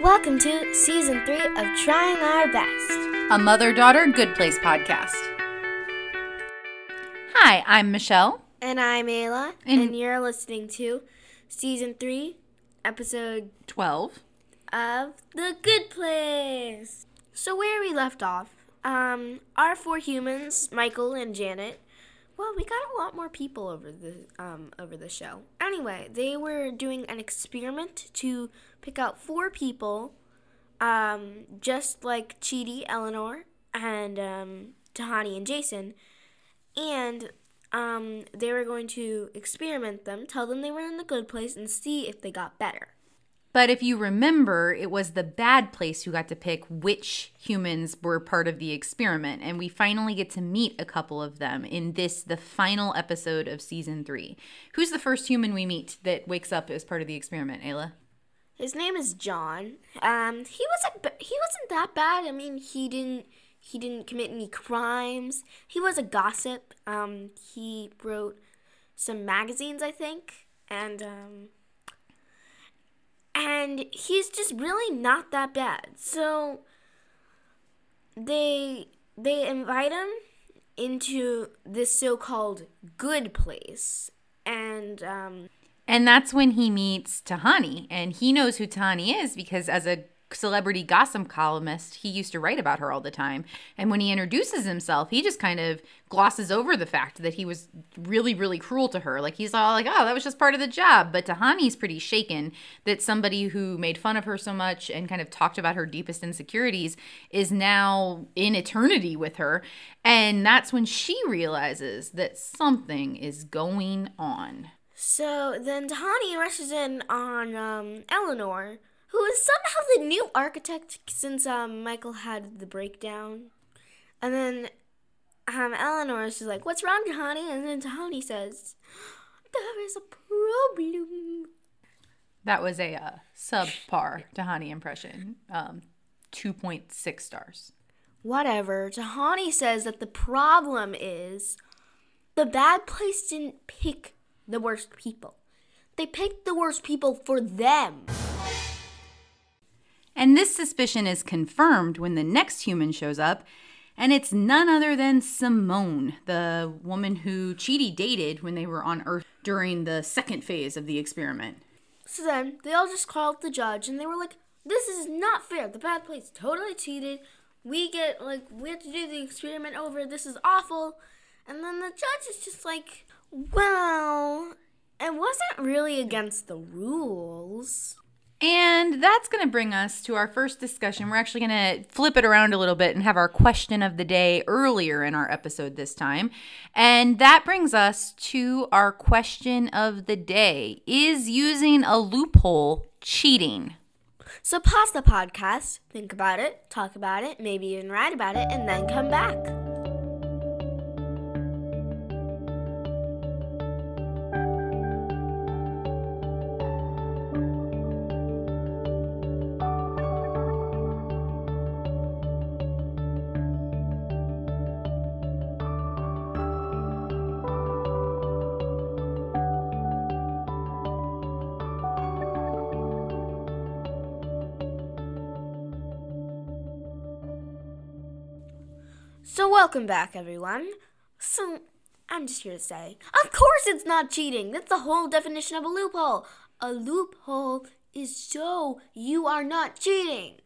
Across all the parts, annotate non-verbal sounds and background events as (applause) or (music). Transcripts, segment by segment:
Welcome to season three of Trying Our Best. a mother daughter good place podcast. Hi, I'm Michelle. And I'm Ayla, And- and, you're listening to season three, episode 12. of The Good Place. So where we left off, um, our four humans, Michael and Janet. Well, we got a lot more people over the um over the show. Anyway, they were doing an experiment to pick out four people, um, just like Chidi, Eleanor, and um, Tahani and Jason, and um, they were going to experiment them, tell them they were in the good place, and see if they got better. But if you remember, it was the bad place who got to pick which humans were part of the experiment. And we finally get to meet a couple of them in this, the final episode of season three. Who's the first human we meet that wakes up as part of the experiment, Ayla? His name is John. Um, he wasn't he wasn't that bad. I mean, he didn't he didn't commit any crimes. He was a gossip. Um, he wrote some magazines, I think, and um, and he's just really not that bad. So they they invite him into this so-called good place, and um, And that's when he meets Tahani. And he knows who Tahani is because, as a celebrity gossip columnist, he used to write about her all the time. And when he introduces himself, he just kind of glosses over the fact that he was really, really cruel to her. Like, he's all like, oh, that was just part of the job. But Tahani's pretty shaken that somebody who made fun of her so much and kind of talked about her deepest insecurities is now in eternity with her. And that's when she realizes that something is going on. So then Tahani rushes in on um, Eleanor, who is somehow the new architect since um, Michael had the breakdown. And then um, Eleanor is just like, What's wrong, Tahani? And then Tahani says, There is a problem. That was a uh, subpar Tahani impression. Um, 2.6 stars. Whatever. Tahani says that the problem is the bad place didn't pick the worst people, they picked the worst people for them. And this suspicion is confirmed when the next human shows up, and it's none other than Simone, the woman who Chidi dated when they were on Earth during the second phase of the experiment. So then they all just called the judge and they were like, This is not fair. The bad place totally cheated. We get, like, we have to do the experiment over. This is awful. And then the judge is just like, Well, it wasn't really against the rules. And that's going to bring us to our first discussion. We're actually going to flip it around a little bit and have our question of the day earlier in our episode this time. And that brings us to our question of the day Is using a loophole cheating? So pause the podcast, think about it, talk about it, maybe even write about it, and then come back. So, welcome back, everyone. So, I'm just here to say, of course it's not cheating. That's the whole definition of a loophole. A loophole is so you are not cheating.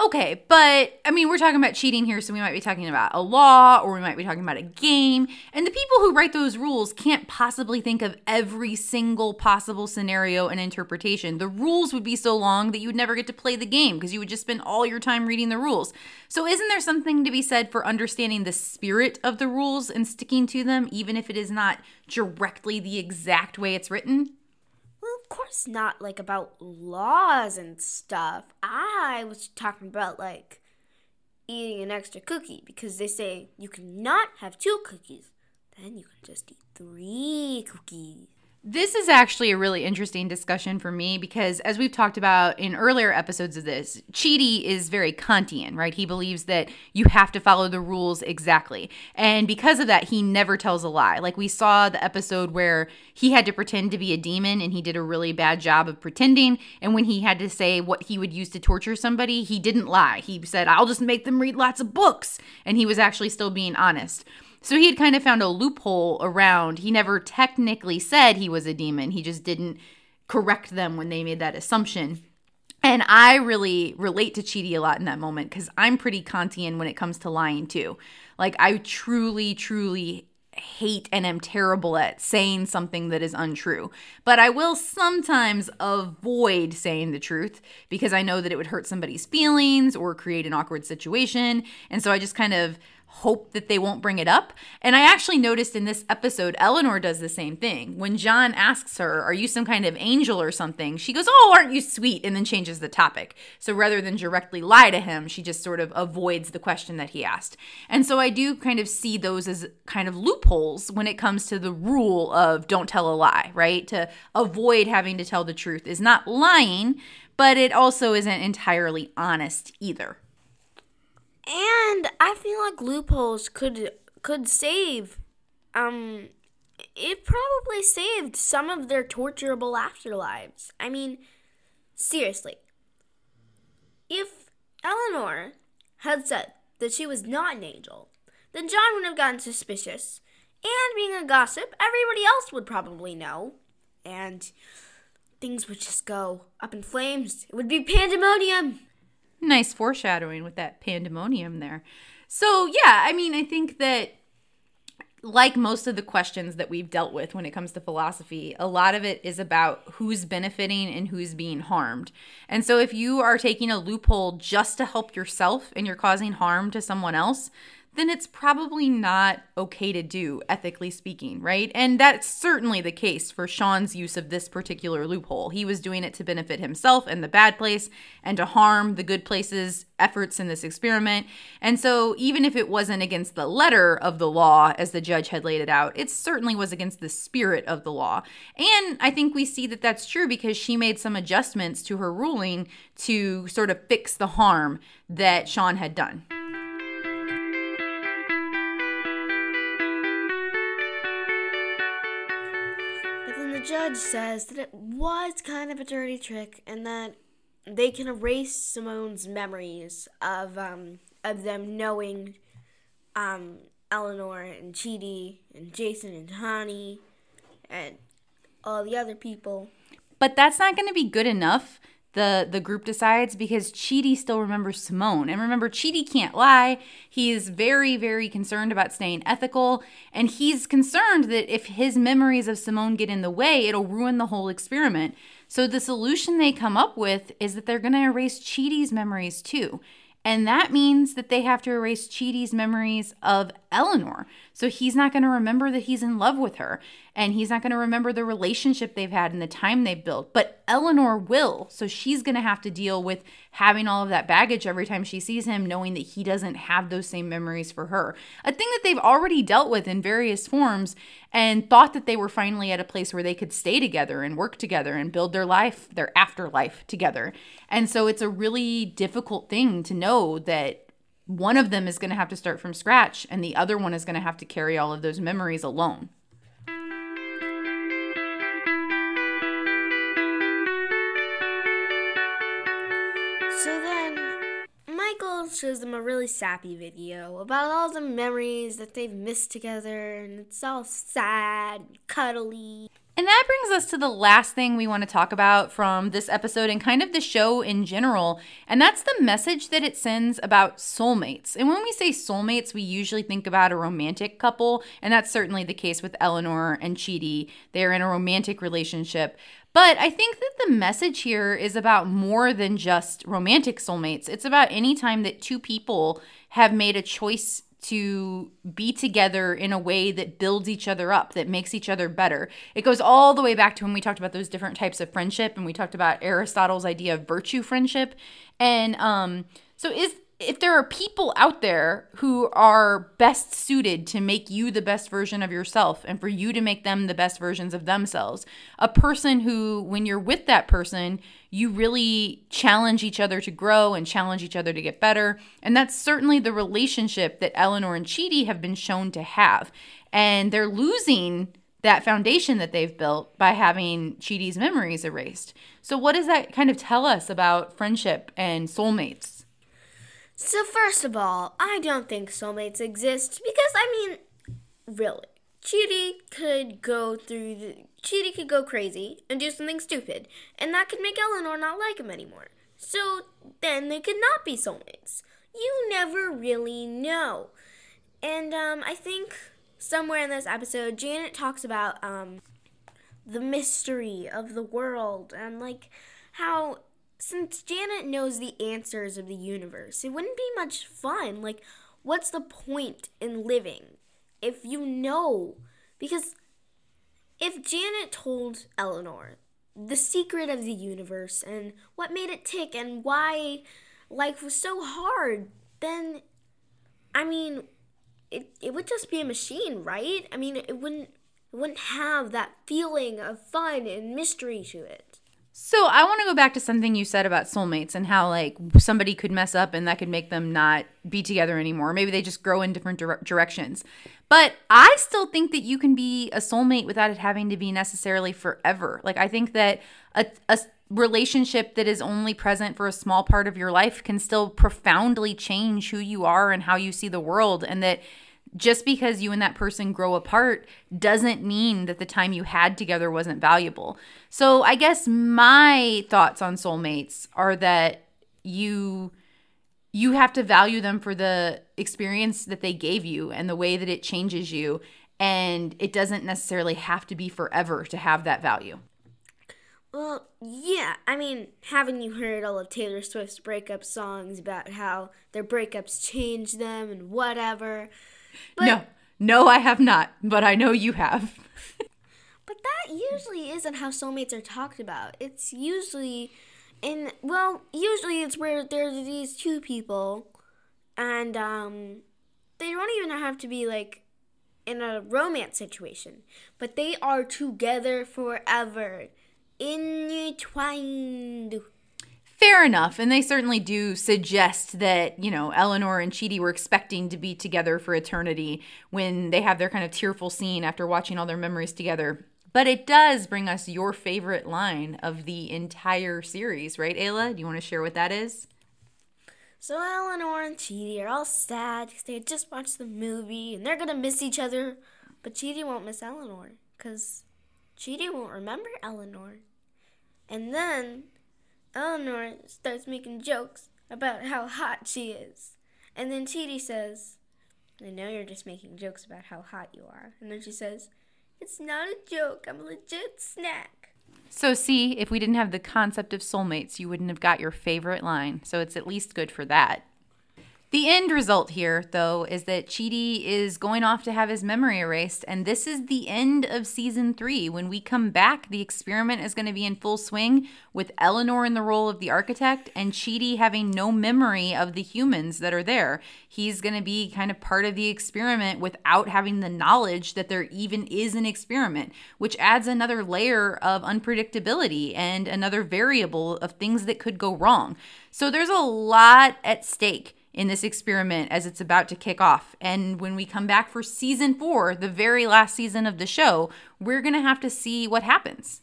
Okay, but I mean, we're talking about cheating here, so we might be talking about a law or we might be talking about a game. And the people who write those rules can't possibly think of every single possible scenario and interpretation. The rules would be so long that you would never get to play the game because you would just spend all your time reading the rules. So, isn't there something to be said for understanding the spirit of the rules and sticking to them, even if it is not directly the exact way it's written? Course not like about laws and stuff. I was talking about like eating an extra cookie because they say you cannot have two cookies. Then you can just eat three cookies. This is actually a really interesting discussion for me because, as we've talked about in earlier episodes of this, Chidi is very Kantian, right? He believes that you have to follow the rules exactly. And because of that, he never tells a lie. Like we saw the episode where he had to pretend to be a demon and he did a really bad job of pretending. And when he had to say what he would use to torture somebody, he didn't lie. He said, I'll just make them read lots of books. And he was actually still being honest. So he had kind of found a loophole around. He never technically said he was a demon, he just didn't correct them when they made that assumption. And I really relate to Chidi a lot in that moment because I'm pretty Kantian when it comes to lying too. Like, I truly, truly hate and am terrible at saying something that is untrue. But I will sometimes avoid saying the truth because I know that it would hurt somebody's feelings or create an awkward situation. And so I just kind of hope that they won't bring it up. And I actually noticed in this episode, Eleanor does the same thing. When John asks her, Are you some kind of angel or something? She goes, Oh, aren't you sweet? And then changes the topic. So rather than directly lie to him, she just sort of avoids the question that he asked. And so I do kind of see those as kind of loopholes when it comes to the rule of don't tell a lie, right? To avoid having to tell the truth is not lying, but it also isn't entirely honest either. And I feel like loopholes could could save um it probably saved some of their torturable afterlives. I mean, seriously. If Eleanor had said that she was not an angel, then John would have gotten suspicious. And being a gossip, everybody else would probably know. And things would just go up in flames. It would be pandemonium. Nice foreshadowing with that pandemonium there. So, yeah, I mean, I think that like most of the questions that we've dealt with when it comes to philosophy, a lot of it is about who's benefiting and who's being harmed. And so if you are taking a loophole just to help yourself and you're causing harm to someone else, then it's probably not okay to do, ethically speaking, right? And that's certainly the case for Shawn's use of this particular loophole. He was doing it to benefit himself and the bad place and to harm the good place's efforts in this experiment. And so, even if it wasn't against the letter of the law as the judge had laid it out, it certainly was against the spirit of the law. And I think we see that that's true because she made some adjustments to her ruling to sort of fix the harm that Sean had done. Judge says that it was kind of a dirty trick and that they can erase Simone's memories of um, of them knowing um, Eleanor and Chidi and Jason and Honey and all the other people. But that's not going to be good enough the the group decides because Chidi still remembers Simone. And remember, Chidi can't lie. He is very, very concerned about staying ethical. And he's concerned that if his memories of Simone get in the way, it'll ruin the whole experiment. So the solution they come up with is that they're going to erase Chidi's memories too. And that means that they have to erase Chidi's memories of Eleanor. So he's not going to remember that he's in love with her. And he's not going to remember the relationship they've had and the time they've built. But Eleanor will. So she's going to have to deal with having all of that baggage every time she sees him, knowing that he doesn't have those same memories for her. A thing that they've already dealt with in various forms and thought that they were finally at a place where they could stay together and work together and build their life, their afterlife together. And so it's a really difficult thing to know that one of them is going to have to start from scratch and the other one is going to have to carry all of those memories alone. So then, Michael shows them a really sappy video about all the memories that they've missed together, and it's all sad, cuddly. And that brings us to the last thing we want to talk about from this episode and kind of the show in general. And that's the message that it sends about soulmates. And when we say soulmates, we usually think about a romantic couple. And that's certainly the case with Eleanor and Chidi. They're in a romantic relationship. But I think that the message here is about more than just romantic soulmates. It's about any time that two people have made a choice to be together in a way that builds each other up, that makes each other better. It goes all the way back to when we talked about those different types of friendship and we talked about Aristotle's idea of virtue friendship. And um, so is if there are people out there who are best suited to make you the best version of yourself and for you to make them the best versions of themselves, a person who, when you're with that person, you really challenge each other to grow and challenge each other to get better. And that's certainly the relationship that Eleanor and Chidi have been shown to have. And they're losing that foundation that they've built by having Chidi's memories erased. So, what does that kind of tell us about friendship and soulmates? So first of all, I don't think soulmates exist because I mean, really, Chidi could go through the Chidi could go crazy and do something stupid, and that could make Eleanor not like him anymore. So then they could not be soulmates. You never really know. And um, I think somewhere in this episode, Janet talks about um, the mystery of the world and like how since Janet knows the answers of the universe, it wouldn't be much fun. Like, what's the point in living if you know? Because if Janet told Eleanor the secret of the universe and what made it tick and why life was so hard, then, I mean, it, it would just be a machine, right? I mean, it wouldn't it wouldn't have that feeling of fun and mystery to it. So I want to go back to something you said about soulmates and how like somebody could mess up and that could make them not be together anymore. Maybe they just grow in different dire- directions. But I still think that you can be a soulmate without it having to be necessarily forever. Like I think that a, a relationship that is only present for a small part of your life can still profoundly change who you are and how you see the world and that just because you and that person grow apart doesn't mean that the time you had together wasn't valuable. So I guess my thoughts on soulmates are that you you have to value them for the experience that they gave you and the way that it changes you and it doesn't necessarily have to be forever to have that value. Well, yeah. I mean, haven't you heard all of Taylor Swift's breakup songs about how their breakups changed them and whatever? But, no, no, I have not, but I know you have. (laughs) but that usually isn't how soulmates are talked about. It's usually in well, usually it's where there's these two people, and um, they don't even have to be like in a romance situation, but they are together forever, intertwined. Fair enough. And they certainly do suggest that, you know, Eleanor and Chidi were expecting to be together for eternity when they have their kind of tearful scene after watching all their memories together. But it does bring us your favorite line of the entire series, right, Ayla? Do you want to share what that is? So Eleanor and Chidi are all sad because they just watched the movie and they're going to miss each other. But Chidi won't miss Eleanor because Chidi won't remember Eleanor. And then Eleanor starts making jokes about how hot she is. And then Chidi says, I know you're just making jokes about how hot you are. And then she says, It's not a joke. I'm a legit snack. So, see, if we didn't have the concept of soulmates, you wouldn't have got your favorite line. So, it's at least good for that. The end result here, though, is that Chidi is going off to have his memory erased, and this is the end of season three. When we come back, the experiment is going to be in full swing with Eleanor in the role of the architect and Chidi having no memory of the humans that are there. He's going to be kind of part of the experiment without having the knowledge that there even is an experiment, which adds another layer of unpredictability and another variable of things that could go wrong. So there's a lot at stake in this experiment as it's about to kick off. And when we come back for season four, the very last season of the show, we're going to have to see what happens.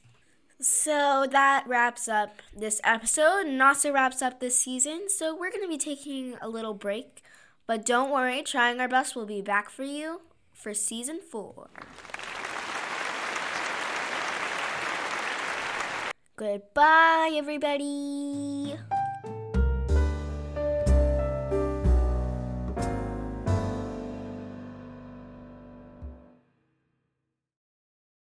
So that wraps up this episode and also wraps up this season. So we're going to be taking a little break. But don't worry, trying our best we'll be back for you for season four. Goodbye, everybody.